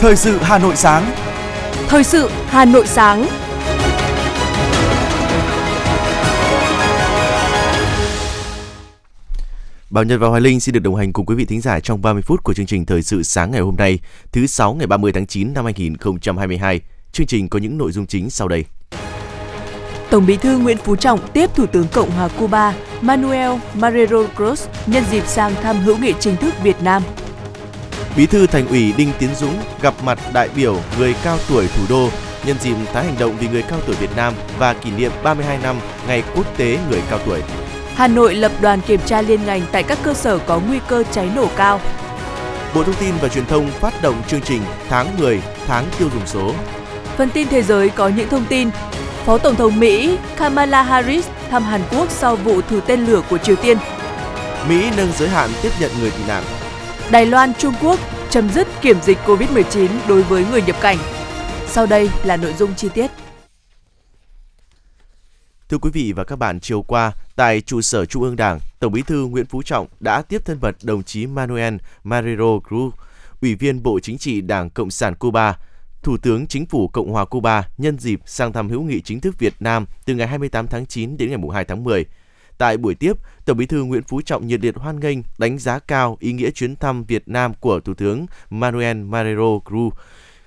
Thời sự Hà Nội sáng. Thời sự Hà Nội sáng. Bảo Nhật và Hoài Linh xin được đồng hành cùng quý vị thính giả trong 30 phút của chương trình Thời sự sáng ngày hôm nay, thứ 6 ngày 30 tháng 9 năm 2022. Chương trình có những nội dung chính sau đây. Tổng Bí thư Nguyễn Phú Trọng tiếp Thủ tướng Cộng hòa Cuba Manuel Marrero Cruz nhân dịp sang thăm hữu nghị chính thức Việt Nam. Bí thư Thành ủy Đinh Tiến Dũng gặp mặt đại biểu người cao tuổi thủ đô nhân dịp tháng hành động vì người cao tuổi Việt Nam và kỷ niệm 32 năm Ngày Quốc tế Người cao tuổi. Hà Nội lập đoàn kiểm tra liên ngành tại các cơ sở có nguy cơ cháy nổ cao. Bộ Thông tin và Truyền thông phát động chương trình Tháng 10, Tháng tiêu dùng số. Phần tin thế giới có những thông tin Phó Tổng thống Mỹ Kamala Harris thăm Hàn Quốc sau vụ thử tên lửa của Triều Tiên. Mỹ nâng giới hạn tiếp nhận người tị nạn. Đài Loan, Trung Quốc chấm dứt kiểm dịch COVID-19 đối với người nhập cảnh. Sau đây là nội dung chi tiết. Thưa quý vị và các bạn, chiều qua, tại trụ sở Trung ương Đảng, Tổng bí thư Nguyễn Phú Trọng đã tiếp thân mật đồng chí Manuel Marrero Cruz, Ủy viên Bộ Chính trị Đảng Cộng sản Cuba, Thủ tướng Chính phủ Cộng hòa Cuba nhân dịp sang thăm hữu nghị chính thức Việt Nam từ ngày 28 tháng 9 đến ngày 2 tháng 10. Tại buổi tiếp, Tổng Bí thư Nguyễn Phú Trọng nhiệt liệt hoan nghênh, đánh giá cao ý nghĩa chuyến thăm Việt Nam của Thủ tướng Manuel Marrero Cruz,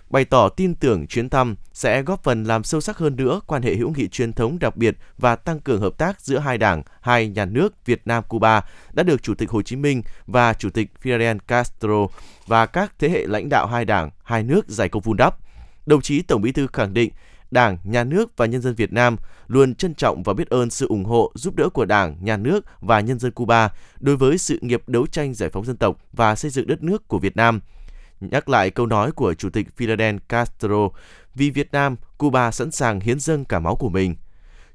bày tỏ tin tưởng chuyến thăm sẽ góp phần làm sâu sắc hơn nữa quan hệ hữu nghị truyền thống đặc biệt và tăng cường hợp tác giữa hai đảng, hai nhà nước Việt Nam Cuba đã được Chủ tịch Hồ Chí Minh và Chủ tịch Fidel Castro và các thế hệ lãnh đạo hai đảng, hai nước giải công vun đắp. Đồng chí Tổng Bí thư khẳng định Đảng, Nhà nước và nhân dân Việt Nam luôn trân trọng và biết ơn sự ủng hộ, giúp đỡ của Đảng, Nhà nước và nhân dân Cuba đối với sự nghiệp đấu tranh giải phóng dân tộc và xây dựng đất nước của Việt Nam. Nhắc lại câu nói của Chủ tịch Fidel Castro, vì Việt Nam, Cuba sẵn sàng hiến dâng cả máu của mình.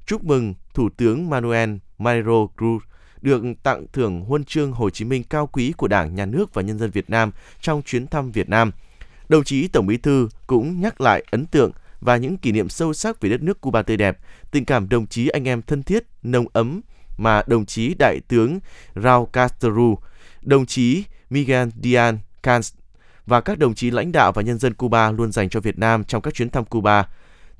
Chúc mừng Thủ tướng Manuel Marrero Cruz được tặng thưởng huân chương Hồ Chí Minh cao quý của Đảng, Nhà nước và nhân dân Việt Nam trong chuyến thăm Việt Nam. Đồng chí Tổng Bí thư cũng nhắc lại ấn tượng và những kỷ niệm sâu sắc về đất nước Cuba tươi đẹp, tình cảm đồng chí anh em thân thiết, nồng ấm mà đồng chí Đại tướng Raul Castro, đồng chí Miguel Díaz Canel và các đồng chí lãnh đạo và nhân dân Cuba luôn dành cho Việt Nam trong các chuyến thăm Cuba.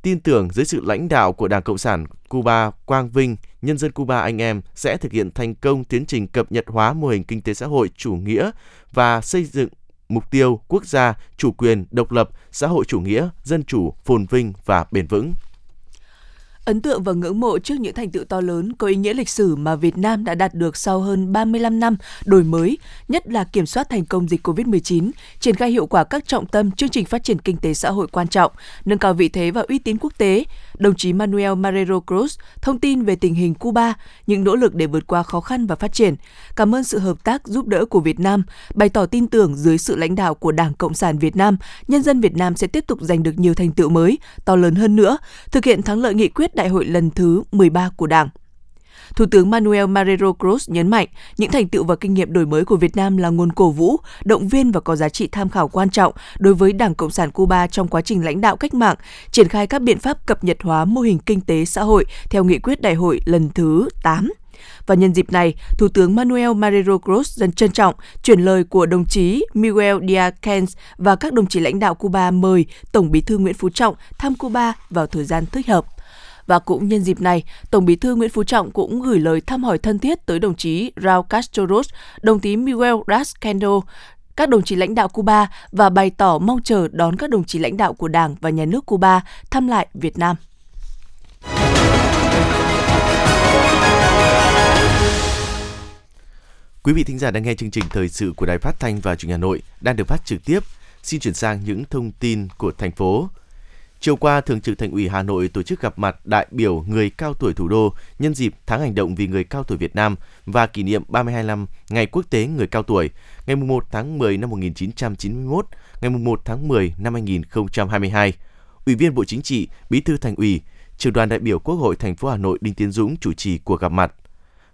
Tin tưởng dưới sự lãnh đạo của Đảng Cộng sản Cuba quang vinh, nhân dân Cuba anh em sẽ thực hiện thành công tiến trình cập nhật hóa mô hình kinh tế xã hội chủ nghĩa và xây dựng mục tiêu quốc gia, chủ quyền, độc lập, xã hội chủ nghĩa, dân chủ, phồn vinh và bền vững. Ấn tượng và ngưỡng mộ trước những thành tựu to lớn có ý nghĩa lịch sử mà Việt Nam đã đạt được sau hơn 35 năm đổi mới, nhất là kiểm soát thành công dịch COVID-19, triển khai hiệu quả các trọng tâm chương trình phát triển kinh tế xã hội quan trọng, nâng cao vị thế và uy tín quốc tế. Đồng chí Manuel Marrero Cruz thông tin về tình hình Cuba, những nỗ lực để vượt qua khó khăn và phát triển. Cảm ơn sự hợp tác giúp đỡ của Việt Nam, bày tỏ tin tưởng dưới sự lãnh đạo của Đảng Cộng sản Việt Nam, nhân dân Việt Nam sẽ tiếp tục giành được nhiều thành tựu mới, to lớn hơn nữa, thực hiện thắng lợi nghị quyết Đại hội lần thứ 13 của Đảng. Thủ tướng Manuel Marrero Cruz nhấn mạnh những thành tựu và kinh nghiệm đổi mới của Việt Nam là nguồn cổ vũ, động viên và có giá trị tham khảo quan trọng đối với Đảng Cộng sản Cuba trong quá trình lãnh đạo cách mạng, triển khai các biện pháp cập nhật hóa mô hình kinh tế xã hội theo nghị quyết đại hội lần thứ 8 và nhân dịp này, Thủ tướng Manuel Marrero Cruz dân trân trọng chuyển lời của đồng chí Miguel Díaz-Canel và các đồng chí lãnh đạo Cuba mời Tổng bí thư Nguyễn Phú Trọng thăm Cuba vào thời gian thích hợp. Và cũng nhân dịp này, Tổng bí thư Nguyễn Phú Trọng cũng gửi lời thăm hỏi thân thiết tới đồng chí Raul Castro, đồng chí Miguel Rascando, các đồng chí lãnh đạo Cuba và bày tỏ mong chờ đón các đồng chí lãnh đạo của Đảng và Nhà nước Cuba thăm lại Việt Nam. Quý vị thính giả đang nghe chương trình thời sự của Đài Phát thanh và Truyền hình Hà Nội đang được phát trực tiếp. Xin chuyển sang những thông tin của thành phố. Chiều qua, Thường trực Thành ủy Hà Nội tổ chức gặp mặt đại biểu người cao tuổi thủ đô nhân dịp tháng hành động vì người cao tuổi Việt Nam và kỷ niệm 32 năm Ngày Quốc tế Người cao tuổi, ngày 1 tháng 10 năm 1991, ngày 1 tháng 10 năm 2022. Ủy viên Bộ Chính trị, Bí thư Thành ủy, Trường đoàn đại biểu Quốc hội thành phố Hà Nội Đinh Tiến Dũng chủ trì cuộc gặp mặt.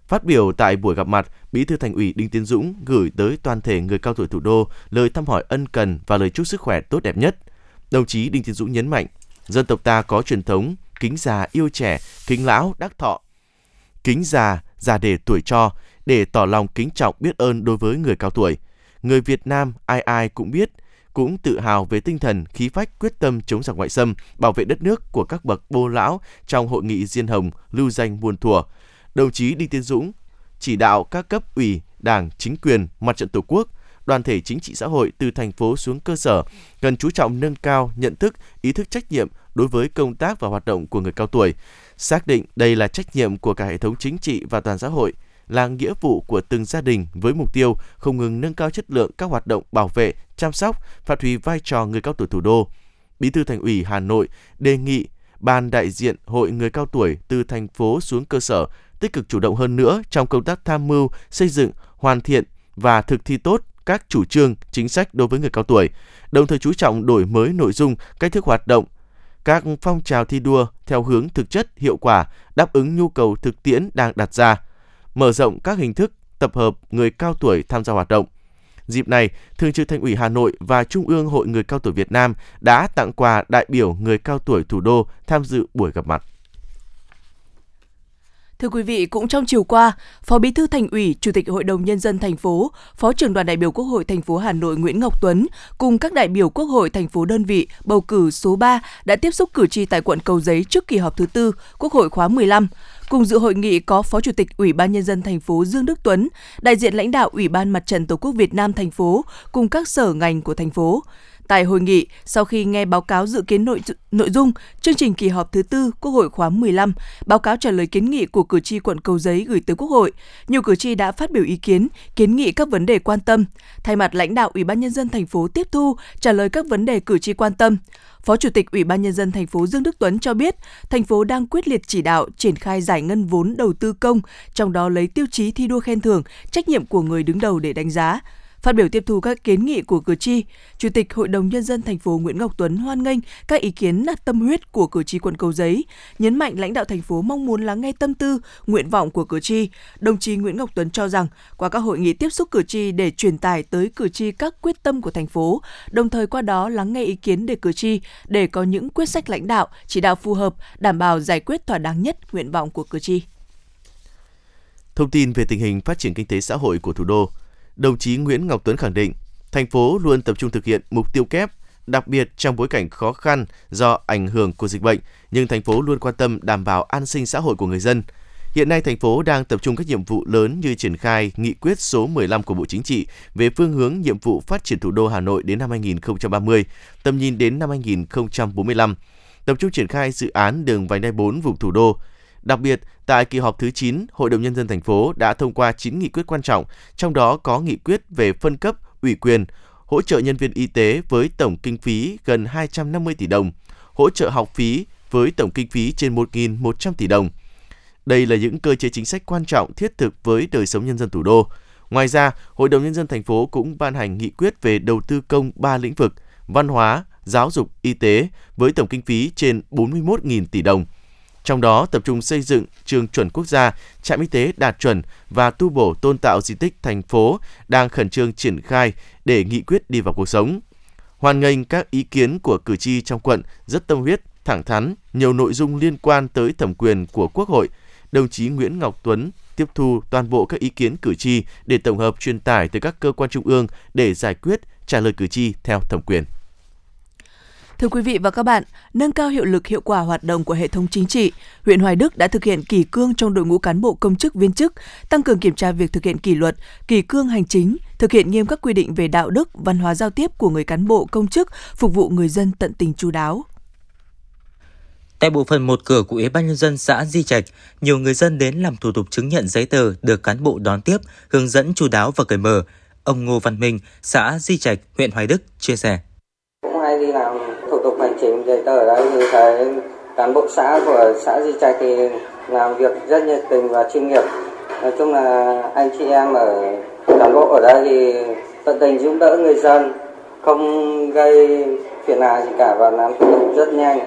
Phát biểu tại buổi gặp mặt, Bí thư Thành ủy Đinh Tiến Dũng gửi tới toàn thể người cao tuổi thủ đô lời thăm hỏi ân cần và lời chúc sức khỏe tốt đẹp nhất. Đồng chí Đinh Tiến Dũng nhấn mạnh, dân tộc ta có truyền thống kính già yêu trẻ, kính lão đắc thọ. Kính già, già để tuổi cho, để tỏ lòng kính trọng biết ơn đối với người cao tuổi. Người Việt Nam ai ai cũng biết, cũng tự hào về tinh thần khí phách quyết tâm chống giặc ngoại xâm, bảo vệ đất nước của các bậc bô lão trong hội nghị Diên Hồng lưu danh muôn thuở. Đồng chí Đinh Tiến Dũng chỉ đạo các cấp ủy, đảng, chính quyền, mặt trận tổ quốc, đoàn thể chính trị xã hội từ thành phố xuống cơ sở cần chú trọng nâng cao nhận thức, ý thức trách nhiệm đối với công tác và hoạt động của người cao tuổi, xác định đây là trách nhiệm của cả hệ thống chính trị và toàn xã hội, là nghĩa vụ của từng gia đình với mục tiêu không ngừng nâng cao chất lượng các hoạt động bảo vệ, chăm sóc, phát huy vai trò người cao tuổi thủ đô. Bí thư Thành ủy Hà Nội đề nghị ban đại diện Hội người cao tuổi từ thành phố xuống cơ sở tích cực chủ động hơn nữa trong công tác tham mưu, xây dựng, hoàn thiện và thực thi tốt các chủ trương, chính sách đối với người cao tuổi, đồng thời chú trọng đổi mới nội dung, cách thức hoạt động, các phong trào thi đua theo hướng thực chất, hiệu quả, đáp ứng nhu cầu thực tiễn đang đặt ra, mở rộng các hình thức tập hợp người cao tuổi tham gia hoạt động. Dịp này, Thường trực Thành ủy Hà Nội và Trung ương Hội Người Cao Tuổi Việt Nam đã tặng quà đại biểu người cao tuổi thủ đô tham dự buổi gặp mặt. Thưa quý vị, cũng trong chiều qua, Phó Bí thư Thành ủy, Chủ tịch Hội đồng nhân dân thành phố, Phó trưởng đoàn đại biểu Quốc hội thành phố Hà Nội Nguyễn Ngọc Tuấn cùng các đại biểu Quốc hội thành phố đơn vị bầu cử số 3 đã tiếp xúc cử tri tại quận Cầu Giấy trước kỳ họp thứ tư Quốc hội khóa 15. Cùng dự hội nghị có Phó Chủ tịch Ủy ban nhân dân thành phố Dương Đức Tuấn, đại diện lãnh đạo Ủy ban Mặt trận Tổ quốc Việt Nam thành phố cùng các sở ngành của thành phố. Tại hội nghị, sau khi nghe báo cáo dự kiến nội nội dung chương trình kỳ họp thứ tư Quốc hội khóa 15, báo cáo trả lời kiến nghị của cử tri quận Cầu Giấy gửi tới Quốc hội, nhiều cử tri đã phát biểu ý kiến, kiến nghị các vấn đề quan tâm. Thay mặt lãnh đạo Ủy ban nhân dân thành phố tiếp thu trả lời các vấn đề cử tri quan tâm. Phó Chủ tịch Ủy ban nhân dân thành phố Dương Đức Tuấn cho biết, thành phố đang quyết liệt chỉ đạo triển khai giải ngân vốn đầu tư công, trong đó lấy tiêu chí thi đua khen thưởng, trách nhiệm của người đứng đầu để đánh giá. Phát biểu tiếp thu các kiến nghị của cử tri, Chủ tịch Hội đồng nhân dân thành phố Nguyễn Ngọc Tuấn hoan nghênh các ý kiến tâm huyết của cử tri quận Cầu Giấy, nhấn mạnh lãnh đạo thành phố mong muốn lắng nghe tâm tư, nguyện vọng của cử tri. Đồng chí Nguyễn Ngọc Tuấn cho rằng qua các hội nghị tiếp xúc cử tri để truyền tải tới cử tri các quyết tâm của thành phố, đồng thời qua đó lắng nghe ý kiến để cử tri để có những quyết sách lãnh đạo, chỉ đạo phù hợp, đảm bảo giải quyết thỏa đáng nhất nguyện vọng của cử tri. Thông tin về tình hình phát triển kinh tế xã hội của thủ đô, đồng chí Nguyễn Ngọc Tuấn khẳng định, thành phố luôn tập trung thực hiện mục tiêu kép, đặc biệt trong bối cảnh khó khăn do ảnh hưởng của dịch bệnh, nhưng thành phố luôn quan tâm đảm bảo an sinh xã hội của người dân. Hiện nay thành phố đang tập trung các nhiệm vụ lớn như triển khai nghị quyết số 15 của Bộ Chính trị về phương hướng nhiệm vụ phát triển thủ đô Hà Nội đến năm 2030, tầm nhìn đến năm 2045, tập trung triển khai dự án đường vành đai 4 vùng thủ đô, Đặc biệt, tại kỳ họp thứ 9, Hội đồng nhân dân thành phố đã thông qua 9 nghị quyết quan trọng, trong đó có nghị quyết về phân cấp, ủy quyền, hỗ trợ nhân viên y tế với tổng kinh phí gần 250 tỷ đồng, hỗ trợ học phí với tổng kinh phí trên 1.100 tỷ đồng. Đây là những cơ chế chính sách quan trọng thiết thực với đời sống nhân dân thủ đô. Ngoài ra, Hội đồng nhân dân thành phố cũng ban hành nghị quyết về đầu tư công 3 lĩnh vực: văn hóa, giáo dục, y tế với tổng kinh phí trên 41.000 tỷ đồng trong đó tập trung xây dựng trường chuẩn quốc gia, trạm y tế đạt chuẩn và tu bổ tôn tạo di tích thành phố đang khẩn trương triển khai để nghị quyết đi vào cuộc sống. Hoan nghênh các ý kiến của cử tri trong quận rất tâm huyết, thẳng thắn, nhiều nội dung liên quan tới thẩm quyền của Quốc hội. Đồng chí Nguyễn Ngọc Tuấn tiếp thu toàn bộ các ý kiến cử tri để tổng hợp truyền tải tới các cơ quan trung ương để giải quyết trả lời cử tri theo thẩm quyền. Thưa quý vị và các bạn, nâng cao hiệu lực hiệu quả hoạt động của hệ thống chính trị, huyện Hoài Đức đã thực hiện kỷ cương trong đội ngũ cán bộ công chức viên chức, tăng cường kiểm tra việc thực hiện kỷ luật, kỷ cương hành chính, thực hiện nghiêm các quy định về đạo đức, văn hóa giao tiếp của người cán bộ công chức, phục vụ người dân tận tình chú đáo. Tại bộ phận một cửa của Ủy ban nhân dân xã Di Trạch, nhiều người dân đến làm thủ tục chứng nhận giấy tờ được cán bộ đón tiếp, hướng dẫn chú đáo và cởi mở. Ông Ngô Văn Minh, xã Di Trạch, huyện Hoài Đức chia sẻ. Cũng hay đi làm thủ tục hành chính giấy tờ đấy thì thấy cán bộ xã của xã Di Trạch thì làm việc rất nhiệt tình và chuyên nghiệp. Nói chung là anh chị em ở cán bộ ở đây thì tận tình giúp đỡ người dân, không gây phiền hà gì cả và làm thủ tục rất nhanh.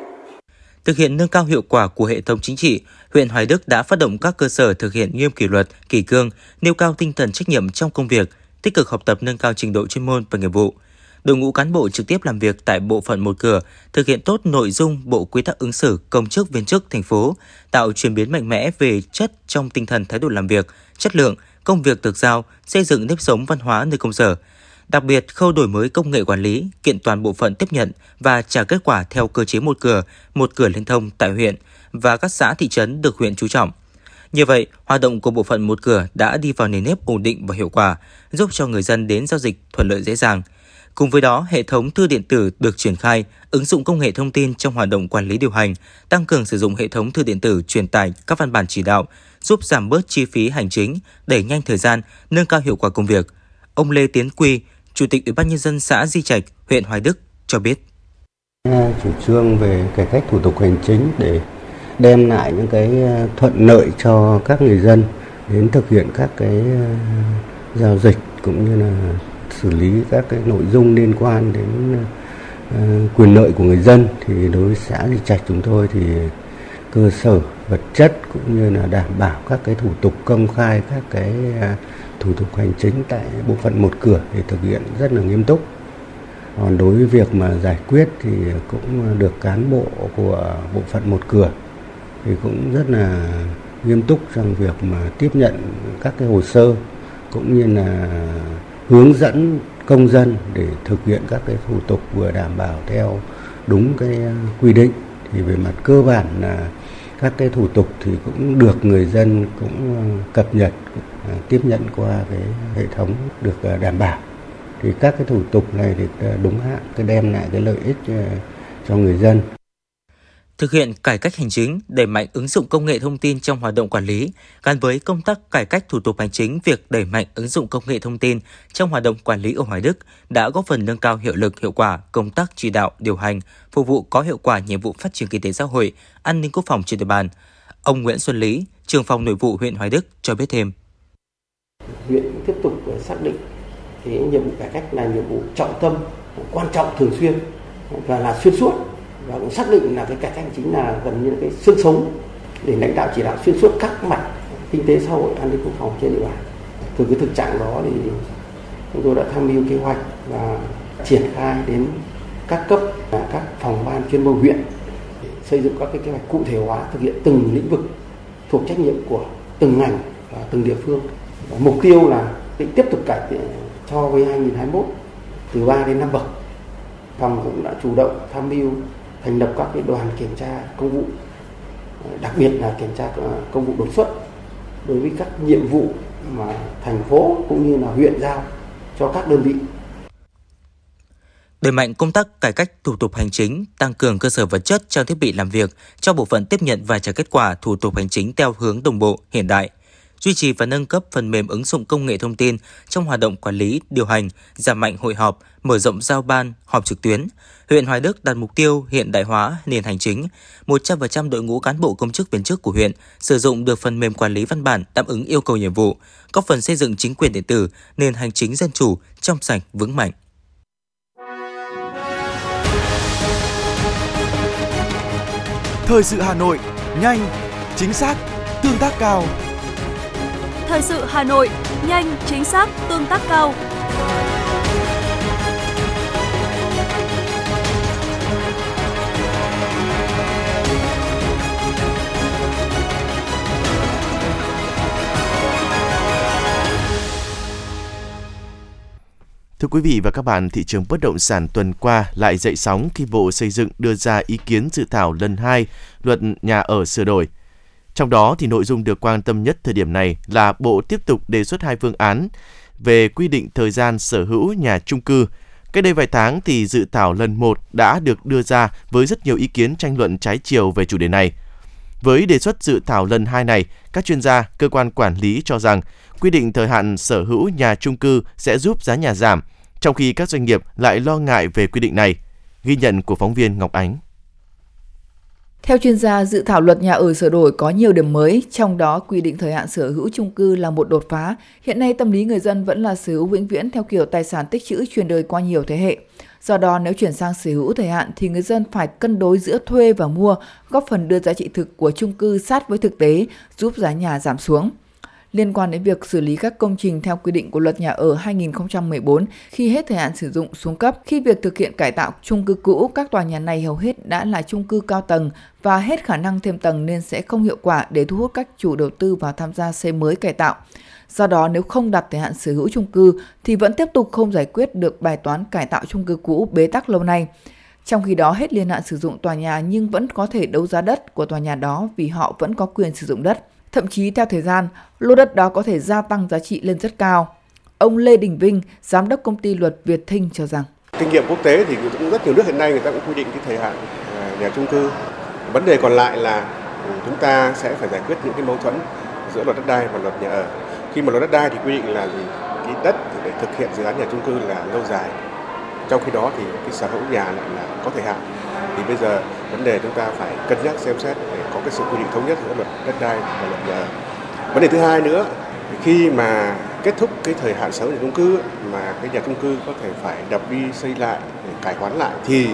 Thực hiện nâng cao hiệu quả của hệ thống chính trị, huyện Hoài Đức đã phát động các cơ sở thực hiện nghiêm kỷ luật, kỷ cương, nêu cao tinh thần trách nhiệm trong công việc, tích cực học tập nâng cao trình độ chuyên môn và nghiệp vụ đội ngũ cán bộ trực tiếp làm việc tại bộ phận một cửa thực hiện tốt nội dung bộ quy tắc ứng xử công chức viên chức thành phố, tạo chuyển biến mạnh mẽ về chất trong tinh thần thái độ làm việc, chất lượng, công việc được giao, xây dựng nếp sống văn hóa nơi công sở. Đặc biệt, khâu đổi mới công nghệ quản lý, kiện toàn bộ phận tiếp nhận và trả kết quả theo cơ chế một cửa, một cửa liên thông tại huyện và các xã thị trấn được huyện chú trọng. Như vậy, hoạt động của bộ phận một cửa đã đi vào nền nếp ổn định và hiệu quả, giúp cho người dân đến giao dịch thuận lợi dễ dàng. Cùng với đó, hệ thống thư điện tử được triển khai, ứng dụng công nghệ thông tin trong hoạt động quản lý điều hành, tăng cường sử dụng hệ thống thư điện tử truyền tải các văn bản chỉ đạo, giúp giảm bớt chi phí hành chính, đẩy nhanh thời gian, nâng cao hiệu quả công việc. Ông Lê Tiến Quy, Chủ tịch Ủy ban nhân dân xã Di Trạch, huyện Hoài Đức cho biết. Chủ trương về cải cách thủ tục hành chính để đem lại những cái ờ, thuận lợi cho các người dân đến thực hiện các cái ờ, giao dịch cũng như là xử lý các cái nội dung liên quan đến uh, quyền lợi của người dân thì đối với xã Di Trạch chúng tôi thì cơ sở vật chất cũng như là đảm bảo các cái thủ tục công khai các cái uh, thủ tục hành chính tại bộ phận một cửa để thực hiện rất là nghiêm túc. Còn đối với việc mà giải quyết thì cũng được cán bộ của bộ phận một cửa thì cũng rất là nghiêm túc trong việc mà tiếp nhận các cái hồ sơ cũng như là hướng dẫn công dân để thực hiện các cái thủ tục vừa đảm bảo theo đúng cái à, quy định. Thì về mặt cơ bản là các cái thủ tục thì cũng được người dân cũng à, cập nhật à, tiếp nhận qua cái hệ thống được đảm bảo. Thì các cái thủ tục này thì đúng hạn, cái đem lại cái lợi ích cho người dân thực hiện cải cách hành chính, đẩy mạnh ứng dụng công nghệ thông tin trong hoạt động quản lý, gắn với công tác cải cách thủ tục hành chính, việc đẩy mạnh ứng dụng công nghệ thông tin trong hoạt động quản lý ở Hoài Đức đã góp phần nâng cao hiệu lực hiệu quả công tác chỉ đạo, điều hành, phục vụ có hiệu quả nhiệm vụ phát triển kinh tế xã hội, an ninh quốc phòng trên địa bàn. Ông Nguyễn Xuân Lý, trưởng phòng nội vụ huyện Hoài Đức cho biết thêm. Huyện tiếp tục xác định cái nhiệm vụ cải cách là nhiệm vụ trọng tâm, quan trọng thường xuyên và là xuyên suốt và cũng xác định là cái cải cách hành chính là gần như là cái xương sống để lãnh đạo chỉ đạo xuyên suốt các mặt kinh tế xã hội, an ninh quốc phòng trên địa bàn. Từ cái thực trạng đó thì chúng tôi đã tham mưu kế hoạch và triển khai đến các cấp và các phòng ban chuyên môn huyện để xây dựng các cái kế hoạch cụ thể hóa thực hiện từng lĩnh vực thuộc trách nhiệm của từng ngành và từng địa phương. Và mục tiêu là tiếp tục cải thiện cho với 2021 từ 3 đến 5 bậc. Phòng cũng đã chủ động tham mưu thành lập các cái đoàn kiểm tra công vụ đặc biệt là kiểm tra ờ, công vụ đột xuất đối với các nhiệm vụ mà thành phố cũng như là huyện giao cho các đơn vị đẩy mạnh công tác cải cách thủ tục hành chính, tăng cường cơ sở vật chất trang thiết bị làm việc cho bộ phận tiếp nhận và trả kết quả thủ tục hành chính theo hướng đồng bộ, hiện đại, duy trì và nâng cấp phần mềm ứng dụng công nghệ thông tin trong hoạt động quản lý, điều hành, giảm mạnh hội họp, mở rộng giao ban, họp trực tuyến. Huyện Hoài Đức đặt mục tiêu hiện đại hóa nền hành chính, 100% đội ngũ cán bộ công chức viên chức của huyện sử dụng được phần mềm quản lý văn bản đáp ứng yêu cầu nhiệm vụ, góp phần xây dựng chính quyền điện tử, nền hành chính dân chủ, trong sạch, vững mạnh. Thời sự Hà Nội, nhanh, chính xác, tương tác cao. Thời sự Hà Nội, nhanh, chính xác, tương tác cao. Thưa quý vị và các bạn, thị trường bất động sản tuần qua lại dậy sóng khi Bộ Xây dựng đưa ra ý kiến dự thảo lần 2 luật nhà ở sửa đổi – trong đó thì nội dung được quan tâm nhất thời điểm này là Bộ tiếp tục đề xuất hai phương án về quy định thời gian sở hữu nhà chung cư. Cách đây vài tháng thì dự thảo lần 1 đã được đưa ra với rất nhiều ý kiến tranh luận trái chiều về chủ đề này. Với đề xuất dự thảo lần 2 này, các chuyên gia, cơ quan quản lý cho rằng quy định thời hạn sở hữu nhà chung cư sẽ giúp giá nhà giảm, trong khi các doanh nghiệp lại lo ngại về quy định này. Ghi nhận của phóng viên Ngọc Ánh. Theo chuyên gia, dự thảo luật nhà ở sửa đổi có nhiều điểm mới, trong đó quy định thời hạn sở hữu chung cư là một đột phá. Hiện nay tâm lý người dân vẫn là sở hữu vĩnh viễn theo kiểu tài sản tích trữ truyền đời qua nhiều thế hệ. Do đó nếu chuyển sang sở hữu thời hạn thì người dân phải cân đối giữa thuê và mua, góp phần đưa giá trị thực của chung cư sát với thực tế, giúp giá nhà giảm xuống liên quan đến việc xử lý các công trình theo quy định của luật nhà ở 2014 khi hết thời hạn sử dụng xuống cấp. Khi việc thực hiện cải tạo chung cư cũ, các tòa nhà này hầu hết đã là chung cư cao tầng và hết khả năng thêm tầng nên sẽ không hiệu quả để thu hút các chủ đầu tư vào tham gia xây mới cải tạo. Do đó nếu không đặt thời hạn sở hữu chung cư thì vẫn tiếp tục không giải quyết được bài toán cải tạo chung cư cũ bế tắc lâu nay. Trong khi đó hết niên hạn sử dụng tòa nhà nhưng vẫn có thể đấu giá đất của tòa nhà đó vì họ vẫn có quyền sử dụng đất. Thậm chí theo thời gian, lô đất đó có thể gia tăng giá trị lên rất cao. Ông Lê Đình Vinh, giám đốc công ty luật Việt Thinh cho rằng kinh nghiệm quốc tế thì cũng rất nhiều nước hiện nay người ta cũng quy định cái thời hạn à, nhà chung cư. Vấn đề còn lại là ừ, chúng ta sẽ phải giải quyết những cái mâu thuẫn giữa luật đất đai và luật nhà ở. Khi mà luật đất đai thì quy định là gì? Cái đất để thực hiện dự án nhà chung cư là lâu dài. Trong khi đó thì cái sở hữu nhà lại là có thời hạn. Thì bây giờ vấn đề chúng ta phải cân nhắc xem xét để có cái sự quy định thống nhất giữa luật đất đai và luật nhà. Vấn đề thứ hai nữa, khi mà kết thúc cái thời hạn sở hữu nhà chung cư mà cái nhà chung cư có thể phải đập đi xây lại để cải hoán lại thì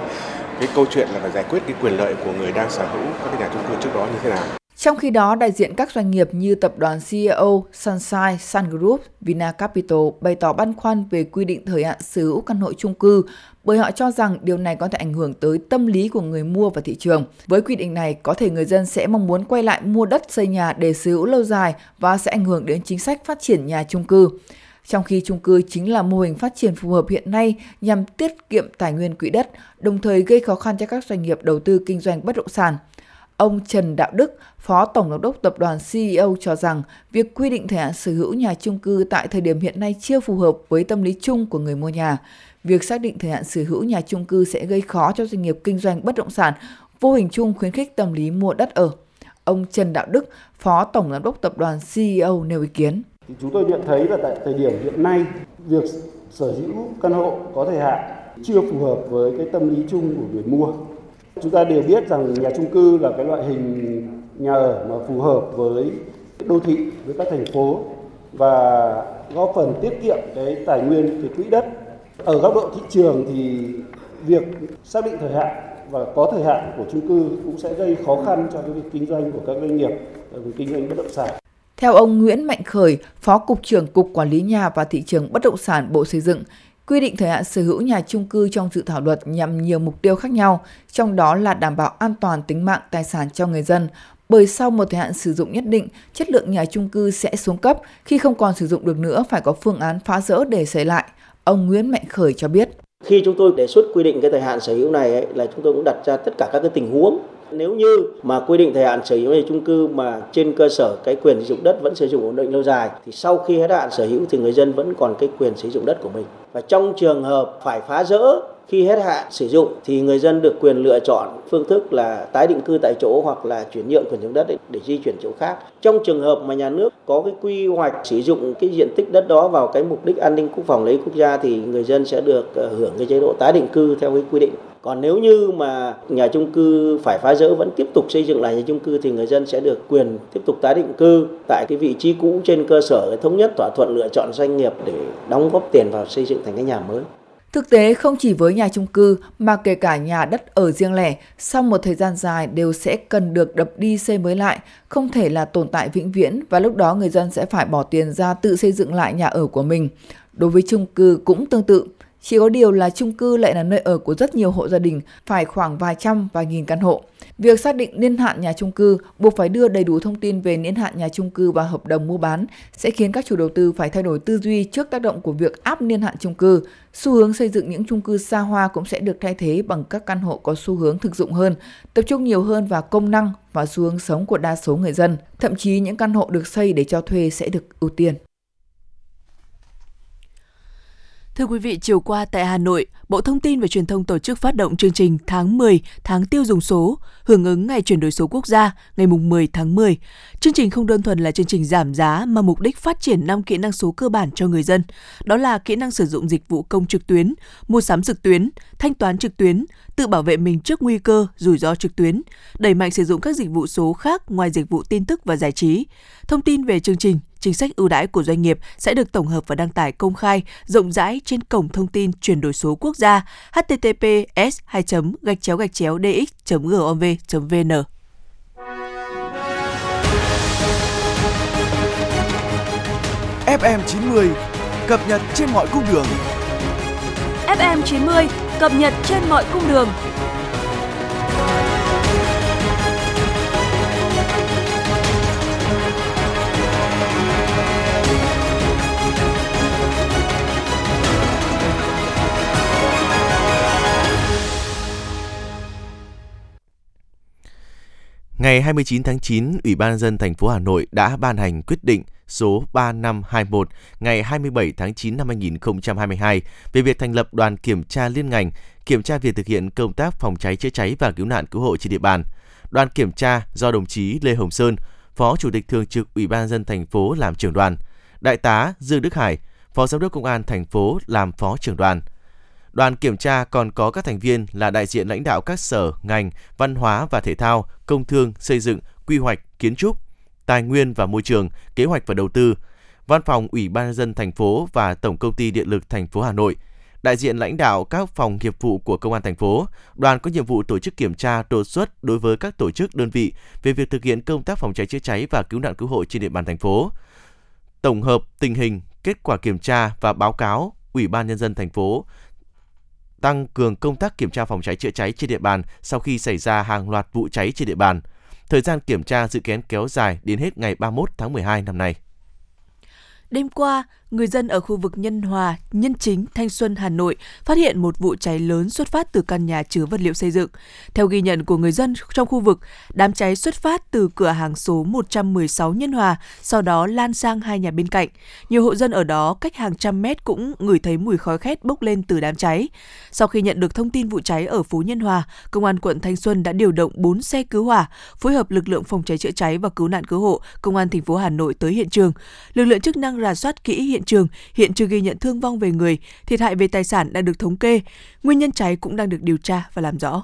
cái câu chuyện là phải giải quyết cái quyền lợi của người đang sở hữu các cái nhà chung cư trước đó như thế nào. Trong khi đó, đại diện các doanh nghiệp như tập đoàn CEO Sunshine Sun Group, Vina Capital bày tỏ băn khoăn về quy định thời hạn sở hữu căn hộ chung cư bởi họ cho rằng điều này có thể ảnh hưởng tới tâm lý của người mua và thị trường. Với quy định này, có thể người dân sẽ mong muốn quay lại mua đất xây nhà để sở hữu lâu dài và sẽ ảnh hưởng đến chính sách phát triển nhà chung cư. Trong khi chung cư chính là mô hình phát triển phù hợp hiện nay nhằm tiết kiệm tài nguyên quỹ đất, đồng thời gây khó khăn cho các doanh nghiệp đầu tư kinh doanh bất động sản. Ông Trần Đạo Đức, Phó Tổng Giám đốc Tập đoàn CEO cho rằng việc quy định thời hạn sở hữu nhà chung cư tại thời điểm hiện nay chưa phù hợp với tâm lý chung của người mua nhà. Việc xác định thời hạn sở hữu nhà chung cư sẽ gây khó cho doanh nghiệp kinh doanh bất động sản, vô hình chung khuyến khích tâm lý mua đất ở. Ông Trần Đạo Đức, Phó Tổng Giám đốc Tập đoàn CEO nêu ý kiến. Chúng tôi nhận thấy là tại thời điểm hiện nay, việc sở hữu căn hộ có thời hạn chưa phù hợp với cái tâm lý chung của người mua Chúng ta đều biết rằng nhà chung cư là cái loại hình nhà ở mà phù hợp với đô thị, với các thành phố và góp phần tiết kiệm cái tài nguyên cái quỹ đất. Ở góc độ thị trường thì việc xác định thời hạn và có thời hạn của chung cư cũng sẽ gây khó khăn cho cái việc kinh doanh của các doanh nghiệp về kinh doanh bất động sản. Theo ông Nguyễn Mạnh Khởi, Phó Cục trưởng Cục Quản lý Nhà và Thị trường Bất động sản Bộ Xây dựng, Quy định thời hạn sở hữu nhà chung cư trong dự thảo luật nhằm nhiều mục tiêu khác nhau, trong đó là đảm bảo an toàn tính mạng tài sản cho người dân, bởi sau một thời hạn sử dụng nhất định, chất lượng nhà chung cư sẽ xuống cấp, khi không còn sử dụng được nữa phải có phương án phá rỡ để xây lại. Ông Nguyễn Mạnh Khởi cho biết. Khi chúng tôi đề xuất quy định cái thời hạn sở hữu này ấy, là chúng tôi cũng đặt ra tất cả các cái tình huống nếu như mà quy định thời hạn sở hữu nhà chung cư mà trên cơ sở cái quyền sử dụng đất vẫn sử dụng ổn định lâu dài thì sau khi hết hạn sở hữu thì người dân vẫn còn cái quyền sử dụng đất của mình. Và trong trường hợp phải phá rỡ khi hết hạn sử dụng thì người dân được quyền lựa chọn phương thức là tái định cư tại chỗ hoặc là chuyển nhượng quyền sử dụng đất để di chuyển chỗ khác. Trong trường hợp mà nhà nước có cái quy hoạch sử dụng cái diện tích đất đó vào cái mục đích an ninh quốc phòng, lấy quốc gia thì người dân sẽ được ờ, hưởng cái chế độ tái định cư theo cái quy định còn nếu như mà nhà chung cư phải phá rỡ vẫn tiếp tục xây dựng lại nhà chung cư thì người dân sẽ được quyền tiếp tục tái định cư tại cái vị trí cũ trên cơ sở, thống nhất thỏa thuận lựa chọn doanh nghiệp để đóng góp tiền vào xây dựng thành cái nhà mới. Thực tế không chỉ với nhà chung cư mà kể cả nhà đất ở riêng lẻ, sau một thời gian dài đều sẽ cần được đập đi xây mới lại, không thể là tồn tại vĩnh viễn và lúc đó người dân sẽ phải bỏ tiền ra tự xây dựng lại nhà ở của mình. Đối với chung cư cũng tương tự, chỉ có điều là chung cư lại là nơi ở của rất nhiều hộ gia đình, phải khoảng vài trăm, vài nghìn căn hộ. Việc xác định niên hạn nhà chung cư buộc phải đưa đầy đủ thông tin về niên hạn nhà chung cư và hợp đồng mua bán sẽ khiến các chủ đầu tư phải thay đổi tư duy trước tác động của việc áp niên hạn chung cư. Xu hướng xây dựng những chung cư xa hoa cũng sẽ được thay thế bằng các căn hộ có xu hướng thực dụng hơn, tập trung nhiều hơn vào công năng và xu hướng sống của đa số người dân. Thậm chí những căn hộ được xây để cho thuê sẽ được ưu tiên. Thưa quý vị, chiều qua tại Hà Nội, Bộ Thông tin và Truyền thông tổ chức phát động chương trình tháng 10 tháng tiêu dùng số, hưởng ứng ngày chuyển đổi số quốc gia ngày 10 tháng 10. Chương trình không đơn thuần là chương trình giảm giá mà mục đích phát triển 5 kỹ năng số cơ bản cho người dân. Đó là kỹ năng sử dụng dịch vụ công trực tuyến, mua sắm trực tuyến, thanh toán trực tuyến, tự bảo vệ mình trước nguy cơ, rủi ro trực tuyến, đẩy mạnh sử dụng các dịch vụ số khác ngoài dịch vụ tin tức và giải trí. Thông tin về chương trình, chính sách ưu đãi của doanh nghiệp sẽ được tổng hợp và đăng tải công khai rộng rãi trên cổng thông tin chuyển đổi số quốc gia https 2 gạch chéo gạch chéo dx gov vn FM 90 cập nhật trên mọi cung đường. FM 90 cập nhật trên mọi cung đường. Ngày 29 tháng 9, Ủy ban dân thành phố Hà Nội đã ban hành quyết định số 3521 ngày 27 tháng 9 năm 2022 về việc thành lập đoàn kiểm tra liên ngành kiểm tra việc thực hiện công tác phòng cháy chữa cháy và cứu nạn cứu hộ trên địa bàn. Đoàn kiểm tra do đồng chí Lê Hồng Sơn, Phó Chủ tịch Thường trực Ủy ban dân thành phố làm trưởng đoàn, Đại tá Dương Đức Hải, Phó Giám đốc Công an thành phố làm Phó trưởng đoàn. Đoàn kiểm tra còn có các thành viên là đại diện lãnh đạo các sở, ngành, văn hóa và thể thao, công thương, xây dựng, quy hoạch, kiến trúc, tài nguyên và môi trường, kế hoạch và đầu tư, Văn phòng Ủy ban nhân dân thành phố và Tổng công ty Điện lực thành phố Hà Nội, đại diện lãnh đạo các phòng nghiệp vụ của công an thành phố, đoàn có nhiệm vụ tổ chức kiểm tra đột xuất đối với các tổ chức đơn vị về việc thực hiện công tác phòng cháy chữa cháy và cứu nạn cứu hộ trên địa bàn thành phố. Tổng hợp tình hình, kết quả kiểm tra và báo cáo Ủy ban nhân dân thành phố tăng cường công tác kiểm tra phòng cháy chữa cháy trên địa bàn sau khi xảy ra hàng loạt vụ cháy trên địa bàn. Thời gian kiểm tra dự kiến kéo dài đến hết ngày 31 tháng 12 năm nay. Đêm qua, người dân ở khu vực Nhân Hòa, Nhân Chính, Thanh Xuân, Hà Nội phát hiện một vụ cháy lớn xuất phát từ căn nhà chứa vật liệu xây dựng. Theo ghi nhận của người dân trong khu vực, đám cháy xuất phát từ cửa hàng số 116 Nhân Hòa, sau đó lan sang hai nhà bên cạnh. Nhiều hộ dân ở đó cách hàng trăm mét cũng ngửi thấy mùi khói khét bốc lên từ đám cháy. Sau khi nhận được thông tin vụ cháy ở phố Nhân Hòa, Công an quận Thanh Xuân đã điều động 4 xe cứu hỏa, phối hợp lực lượng phòng cháy chữa cháy và cứu nạn cứu hộ Công an thành phố Hà Nội tới hiện trường. Lực lượng chức năng rà soát kỹ hiện trường, hiện chưa ghi nhận thương vong về người, thiệt hại về tài sản đã được thống kê. Nguyên nhân cháy cũng đang được điều tra và làm rõ.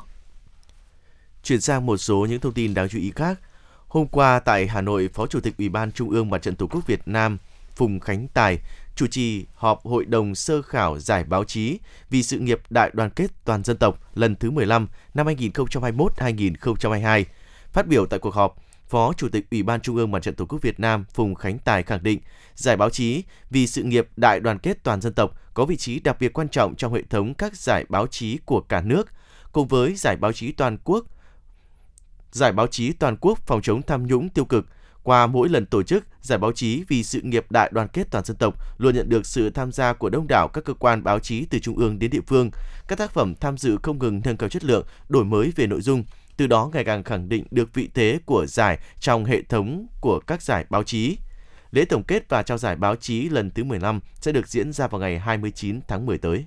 Chuyển sang một số những thông tin đáng chú ý khác. Hôm qua tại Hà Nội, Phó Chủ tịch Ủy ban Trung ương Mặt trận Tổ quốc Việt Nam Phùng Khánh Tài chủ trì họp Hội đồng sơ khảo giải báo chí vì sự nghiệp đại đoàn kết toàn dân tộc lần thứ 15 năm 2021-2022. Phát biểu tại cuộc họp, Phó Chủ tịch Ủy ban Trung ương Mặt trận Tổ quốc Việt Nam Phùng Khánh Tài khẳng định, giải báo chí vì sự nghiệp đại đoàn kết toàn dân tộc có vị trí đặc biệt quan trọng trong hệ thống các giải báo chí của cả nước, cùng với giải báo chí toàn quốc, giải báo chí toàn quốc phòng chống tham nhũng tiêu cực. Qua mỗi lần tổ chức, giải báo chí vì sự nghiệp đại đoàn kết toàn dân tộc luôn nhận được sự tham gia của đông đảo các cơ quan báo chí từ trung ương đến địa phương. Các tác phẩm tham dự không ngừng nâng cao chất lượng, đổi mới về nội dung, từ đó ngày càng khẳng định được vị thế của giải trong hệ thống của các giải báo chí. Lễ tổng kết và trao giải báo chí lần thứ 15 sẽ được diễn ra vào ngày 29 tháng 10 tới.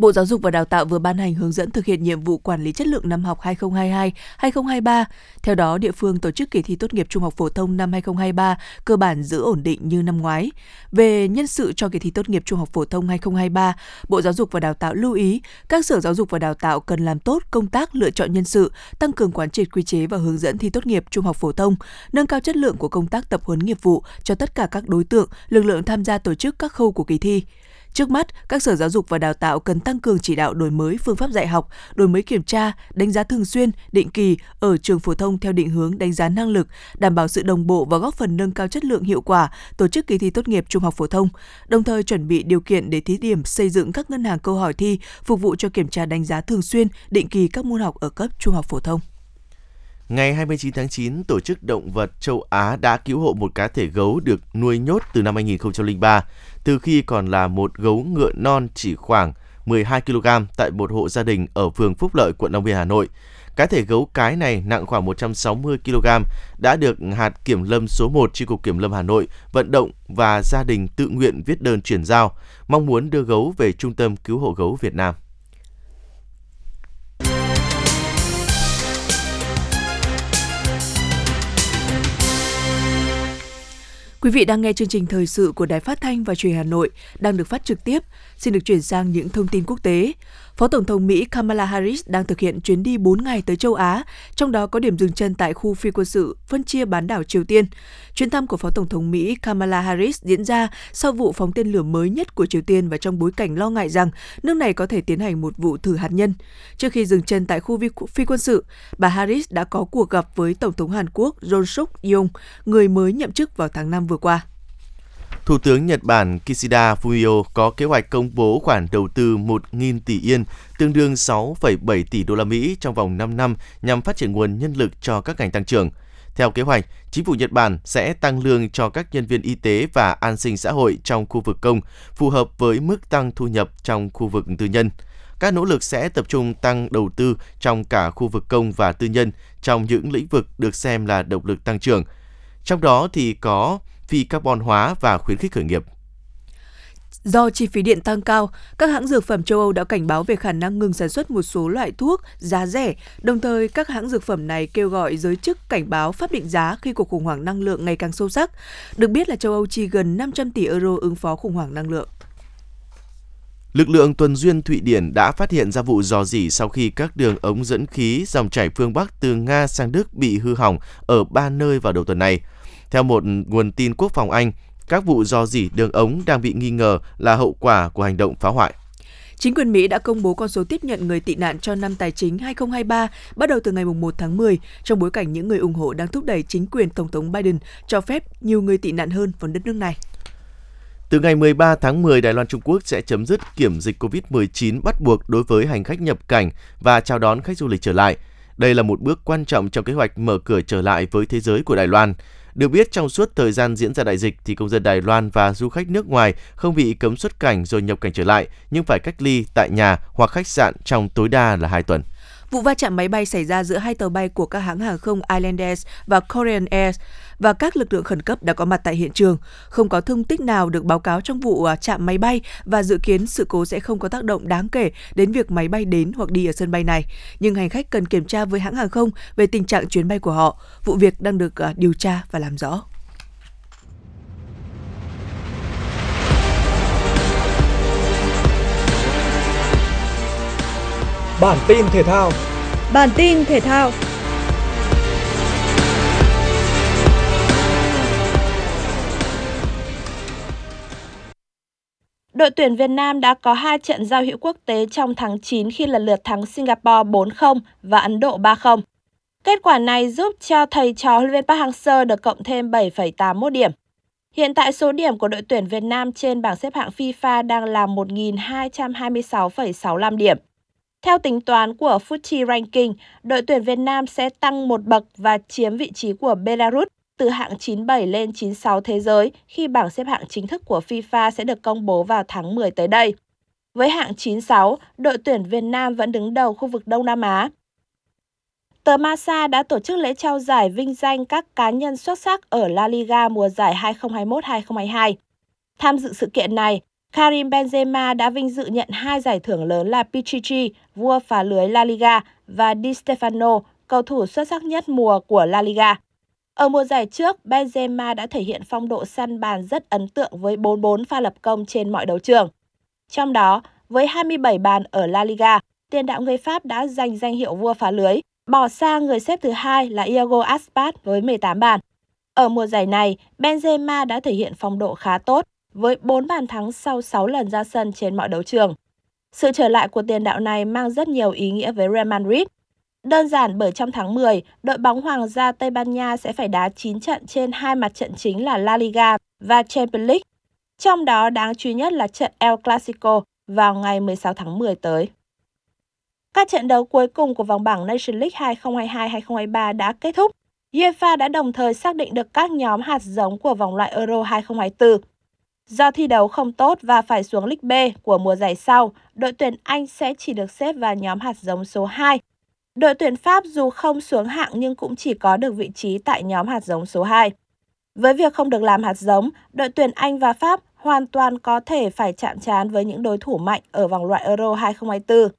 Bộ Giáo dục và Đào tạo vừa ban hành hướng dẫn thực hiện nhiệm vụ quản lý chất lượng năm học 2022-2023. Theo đó, địa phương tổ chức kỳ thi tốt nghiệp trung học phổ thông năm 2023 cơ bản giữ ổn định như năm ngoái. Về nhân sự cho kỳ thi tốt nghiệp trung học phổ thông 2023, Bộ Giáo dục và Đào tạo lưu ý các sở giáo dục và đào tạo cần làm tốt công tác lựa chọn nhân sự, tăng cường quán triệt quy chế và hướng dẫn thi tốt nghiệp trung học phổ thông, nâng cao chất lượng của công tác tập huấn nghiệp vụ cho tất cả các đối tượng, lực lượng tham gia tổ chức các khâu của kỳ thi. Trước mắt, các sở giáo dục và đào tạo cần tăng cường chỉ đạo đổi mới phương pháp dạy học, đổi mới kiểm tra, đánh giá thường xuyên, định kỳ ở trường phổ thông theo định hướng đánh giá năng lực, đảm bảo sự đồng bộ và góp phần nâng cao chất lượng hiệu quả tổ chức kỳ thi tốt nghiệp trung học phổ thông, đồng thời chuẩn bị điều kiện để thí điểm xây dựng các ngân hàng câu hỏi thi phục vụ cho kiểm tra đánh giá thường xuyên, định kỳ các môn học ở cấp trung học phổ thông. Ngày 29 tháng 9, Tổ chức Động vật châu Á đã cứu hộ một cá thể gấu được nuôi nhốt từ năm 2003, từ khi còn là một gấu ngựa non chỉ khoảng 12 kg tại một hộ gia đình ở phường Phúc Lợi, quận Long Biên, Hà Nội. Cá thể gấu cái này nặng khoảng 160 kg đã được hạt kiểm lâm số 1 chi cục kiểm lâm Hà Nội vận động và gia đình tự nguyện viết đơn chuyển giao, mong muốn đưa gấu về Trung tâm Cứu hộ gấu Việt Nam. Quý vị đang nghe chương trình thời sự của Đài Phát thanh và Truyền Hà Nội đang được phát trực tiếp. Xin được chuyển sang những thông tin quốc tế. Phó Tổng thống Mỹ Kamala Harris đang thực hiện chuyến đi 4 ngày tới châu Á, trong đó có điểm dừng chân tại khu phi quân sự phân chia bán đảo Triều Tiên. Chuyến thăm của Phó Tổng thống Mỹ Kamala Harris diễn ra sau vụ phóng tên lửa mới nhất của Triều Tiên và trong bối cảnh lo ngại rằng nước này có thể tiến hành một vụ thử hạt nhân. Trước khi dừng chân tại khu phi quân sự, bà Harris đã có cuộc gặp với Tổng thống Hàn Quốc John Suk Yong, người mới nhậm chức vào tháng 5 vừa qua. Thủ tướng Nhật Bản Kishida Fumio có kế hoạch công bố khoản đầu tư 1.000 tỷ yên, tương đương 6,7 tỷ đô la Mỹ trong vòng 5 năm nhằm phát triển nguồn nhân lực cho các ngành tăng trưởng. Theo kế hoạch, chính phủ Nhật Bản sẽ tăng lương cho các nhân viên y tế và an sinh xã hội trong khu vực công, phù hợp với mức tăng thu nhập trong khu vực tư nhân. Các nỗ lực sẽ tập trung tăng đầu tư trong cả khu vực công và tư nhân trong những lĩnh vực được xem là động lực tăng trưởng. Trong đó thì có phi carbon hóa và khuyến khích khởi nghiệp. Do chi phí điện tăng cao, các hãng dược phẩm châu Âu đã cảnh báo về khả năng ngừng sản xuất một số loại thuốc giá rẻ. Đồng thời, các hãng dược phẩm này kêu gọi giới chức cảnh báo pháp định giá khi cuộc khủng hoảng năng lượng ngày càng sâu sắc. Được biết là châu Âu chi gần 500 tỷ euro ứng phó khủng hoảng năng lượng. Lực lượng tuần duyên Thụy Điển đã phát hiện ra vụ dò dỉ sau khi các đường ống dẫn khí dòng chảy phương Bắc từ Nga sang Đức bị hư hỏng ở ba nơi vào đầu tuần này. Theo một nguồn tin quốc phòng Anh, các vụ dò dỉ đường ống đang bị nghi ngờ là hậu quả của hành động phá hoại. Chính quyền Mỹ đã công bố con số tiếp nhận người tị nạn cho năm tài chính 2023 bắt đầu từ ngày 1 tháng 10, trong bối cảnh những người ủng hộ đang thúc đẩy chính quyền Tổng thống Biden cho phép nhiều người tị nạn hơn vào đất nước này. Từ ngày 13 tháng 10, Đài Loan Trung Quốc sẽ chấm dứt kiểm dịch COVID-19 bắt buộc đối với hành khách nhập cảnh và chào đón khách du lịch trở lại. Đây là một bước quan trọng trong kế hoạch mở cửa trở lại với thế giới của Đài Loan. Được biết trong suốt thời gian diễn ra đại dịch thì công dân Đài Loan và du khách nước ngoài không bị cấm xuất cảnh rồi nhập cảnh trở lại, nhưng phải cách ly tại nhà hoặc khách sạn trong tối đa là 2 tuần. Vụ va chạm máy bay xảy ra giữa hai tàu bay của các hãng hàng không Islandair và Korean Air và các lực lượng khẩn cấp đã có mặt tại hiện trường. Không có thương tích nào được báo cáo trong vụ à, chạm máy bay và dự kiến sự cố sẽ không có tác động đáng kể đến việc máy bay đến hoặc đi ở sân bay này. Nhưng hành khách cần kiểm tra với hãng hàng không về tình trạng chuyến bay của họ. Vụ việc đang được à, điều tra và làm rõ. Bản tin thể thao Bản tin thể thao Đội tuyển Việt Nam đã có hai trận giao hữu quốc tế trong tháng 9 khi lần lượt thắng Singapore 4-0 và Ấn Độ 3-0. Kết quả này giúp cho thầy trò huấn luyện Park Hang-seo được cộng thêm 7,81 điểm. Hiện tại số điểm của đội tuyển Việt Nam trên bảng xếp hạng FIFA đang là 1.226,65 điểm. Theo tính toán của FTSE Ranking, đội tuyển Việt Nam sẽ tăng một bậc và chiếm vị trí của Belarus từ hạng 97 lên 96 thế giới khi bảng xếp hạng chính thức của FIFA sẽ được công bố vào tháng 10 tới đây. Với hạng 96, đội tuyển Việt Nam vẫn đứng đầu khu vực Đông Nam Á. Tờ Masa đã tổ chức lễ trao giải vinh danh các cá nhân xuất sắc ở La Liga mùa giải 2021-2022. Tham dự sự kiện này, Karim Benzema đã vinh dự nhận hai giải thưởng lớn là Pichichi, vua phá lưới La Liga và Di Stefano, cầu thủ xuất sắc nhất mùa của La Liga. Ở mùa giải trước, Benzema đã thể hiện phong độ săn bàn rất ấn tượng với 44 pha lập công trên mọi đấu trường. Trong đó, với 27 bàn ở La Liga, tiền đạo người Pháp đã giành danh hiệu vua phá lưới, bỏ xa người xếp thứ hai là Iago Aspas với 18 bàn. Ở mùa giải này, Benzema đã thể hiện phong độ khá tốt với 4 bàn thắng sau 6 lần ra sân trên mọi đấu trường. Sự trở lại của tiền đạo này mang rất nhiều ý nghĩa với Real Madrid Đơn giản bởi trong tháng 10, đội bóng Hoàng gia Tây Ban Nha sẽ phải đá 9 trận trên hai mặt trận chính là La Liga và Champions League. Trong đó đáng chú ý nhất là trận El Clasico vào ngày 16 tháng 10 tới. Các trận đấu cuối cùng của vòng bảng Nation League 2022-2023 đã kết thúc. UEFA đã đồng thời xác định được các nhóm hạt giống của vòng loại Euro 2024. Do thi đấu không tốt và phải xuống League B của mùa giải sau, đội tuyển Anh sẽ chỉ được xếp vào nhóm hạt giống số 2 Đội tuyển Pháp dù không xuống hạng nhưng cũng chỉ có được vị trí tại nhóm hạt giống số 2. Với việc không được làm hạt giống, đội tuyển Anh và Pháp hoàn toàn có thể phải chạm trán với những đối thủ mạnh ở vòng loại Euro 2024.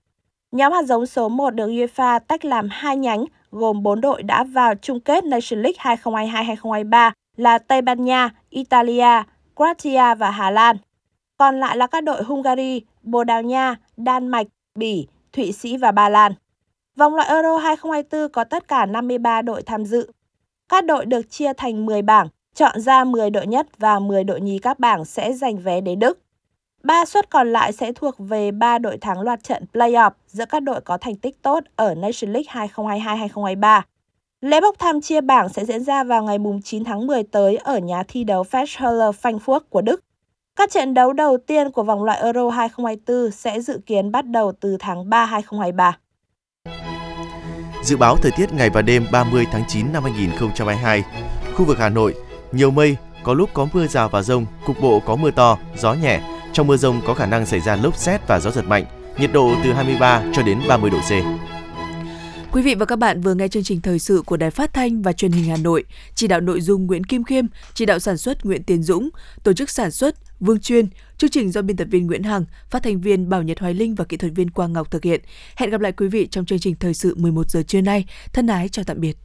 Nhóm hạt giống số 1 được UEFA tách làm hai nhánh gồm 4 đội đã vào chung kết Nation League 2022-2023 là Tây Ban Nha, Italia, Croatia và Hà Lan. Còn lại là các đội Hungary, Bồ Đào Nha, Đan Mạch, Bỉ, Thụy Sĩ và Ba Lan. Vòng loại Euro 2024 có tất cả 53 đội tham dự. Các đội được chia thành 10 bảng, chọn ra 10 đội nhất và 10 đội nhì các bảng sẽ giành vé đến Đức. Ba suất còn lại sẽ thuộc về ba đội thắng loạt trận playoff giữa các đội có thành tích tốt ở Nation League 2022-2023. Lễ bốc thăm chia bảng sẽ diễn ra vào ngày 9 tháng 10 tới ở nhà thi đấu Festhalle Frankfurt của Đức. Các trận đấu đầu tiên của vòng loại Euro 2024 sẽ dự kiến bắt đầu từ tháng 3 2023. Dự báo thời tiết ngày và đêm 30 tháng 9 năm 2022. Khu vực Hà Nội, nhiều mây, có lúc có mưa rào và rông, cục bộ có mưa to, gió nhẹ. Trong mưa rông có khả năng xảy ra lốc xét và gió giật mạnh. Nhiệt độ từ 23 cho đến 30 độ C. Quý vị và các bạn vừa nghe chương trình thời sự của Đài Phát thanh và Truyền hình Hà Nội, chỉ đạo nội dung Nguyễn Kim Khiêm, chỉ đạo sản xuất Nguyễn Tiến Dũng, tổ chức sản xuất Vương Chuyên, chương trình do biên tập viên Nguyễn Hằng, phát thanh viên Bảo Nhật Hoài Linh và kỹ thuật viên Quang Ngọc thực hiện. Hẹn gặp lại quý vị trong chương trình thời sự 11 giờ trưa nay. Thân ái chào tạm biệt.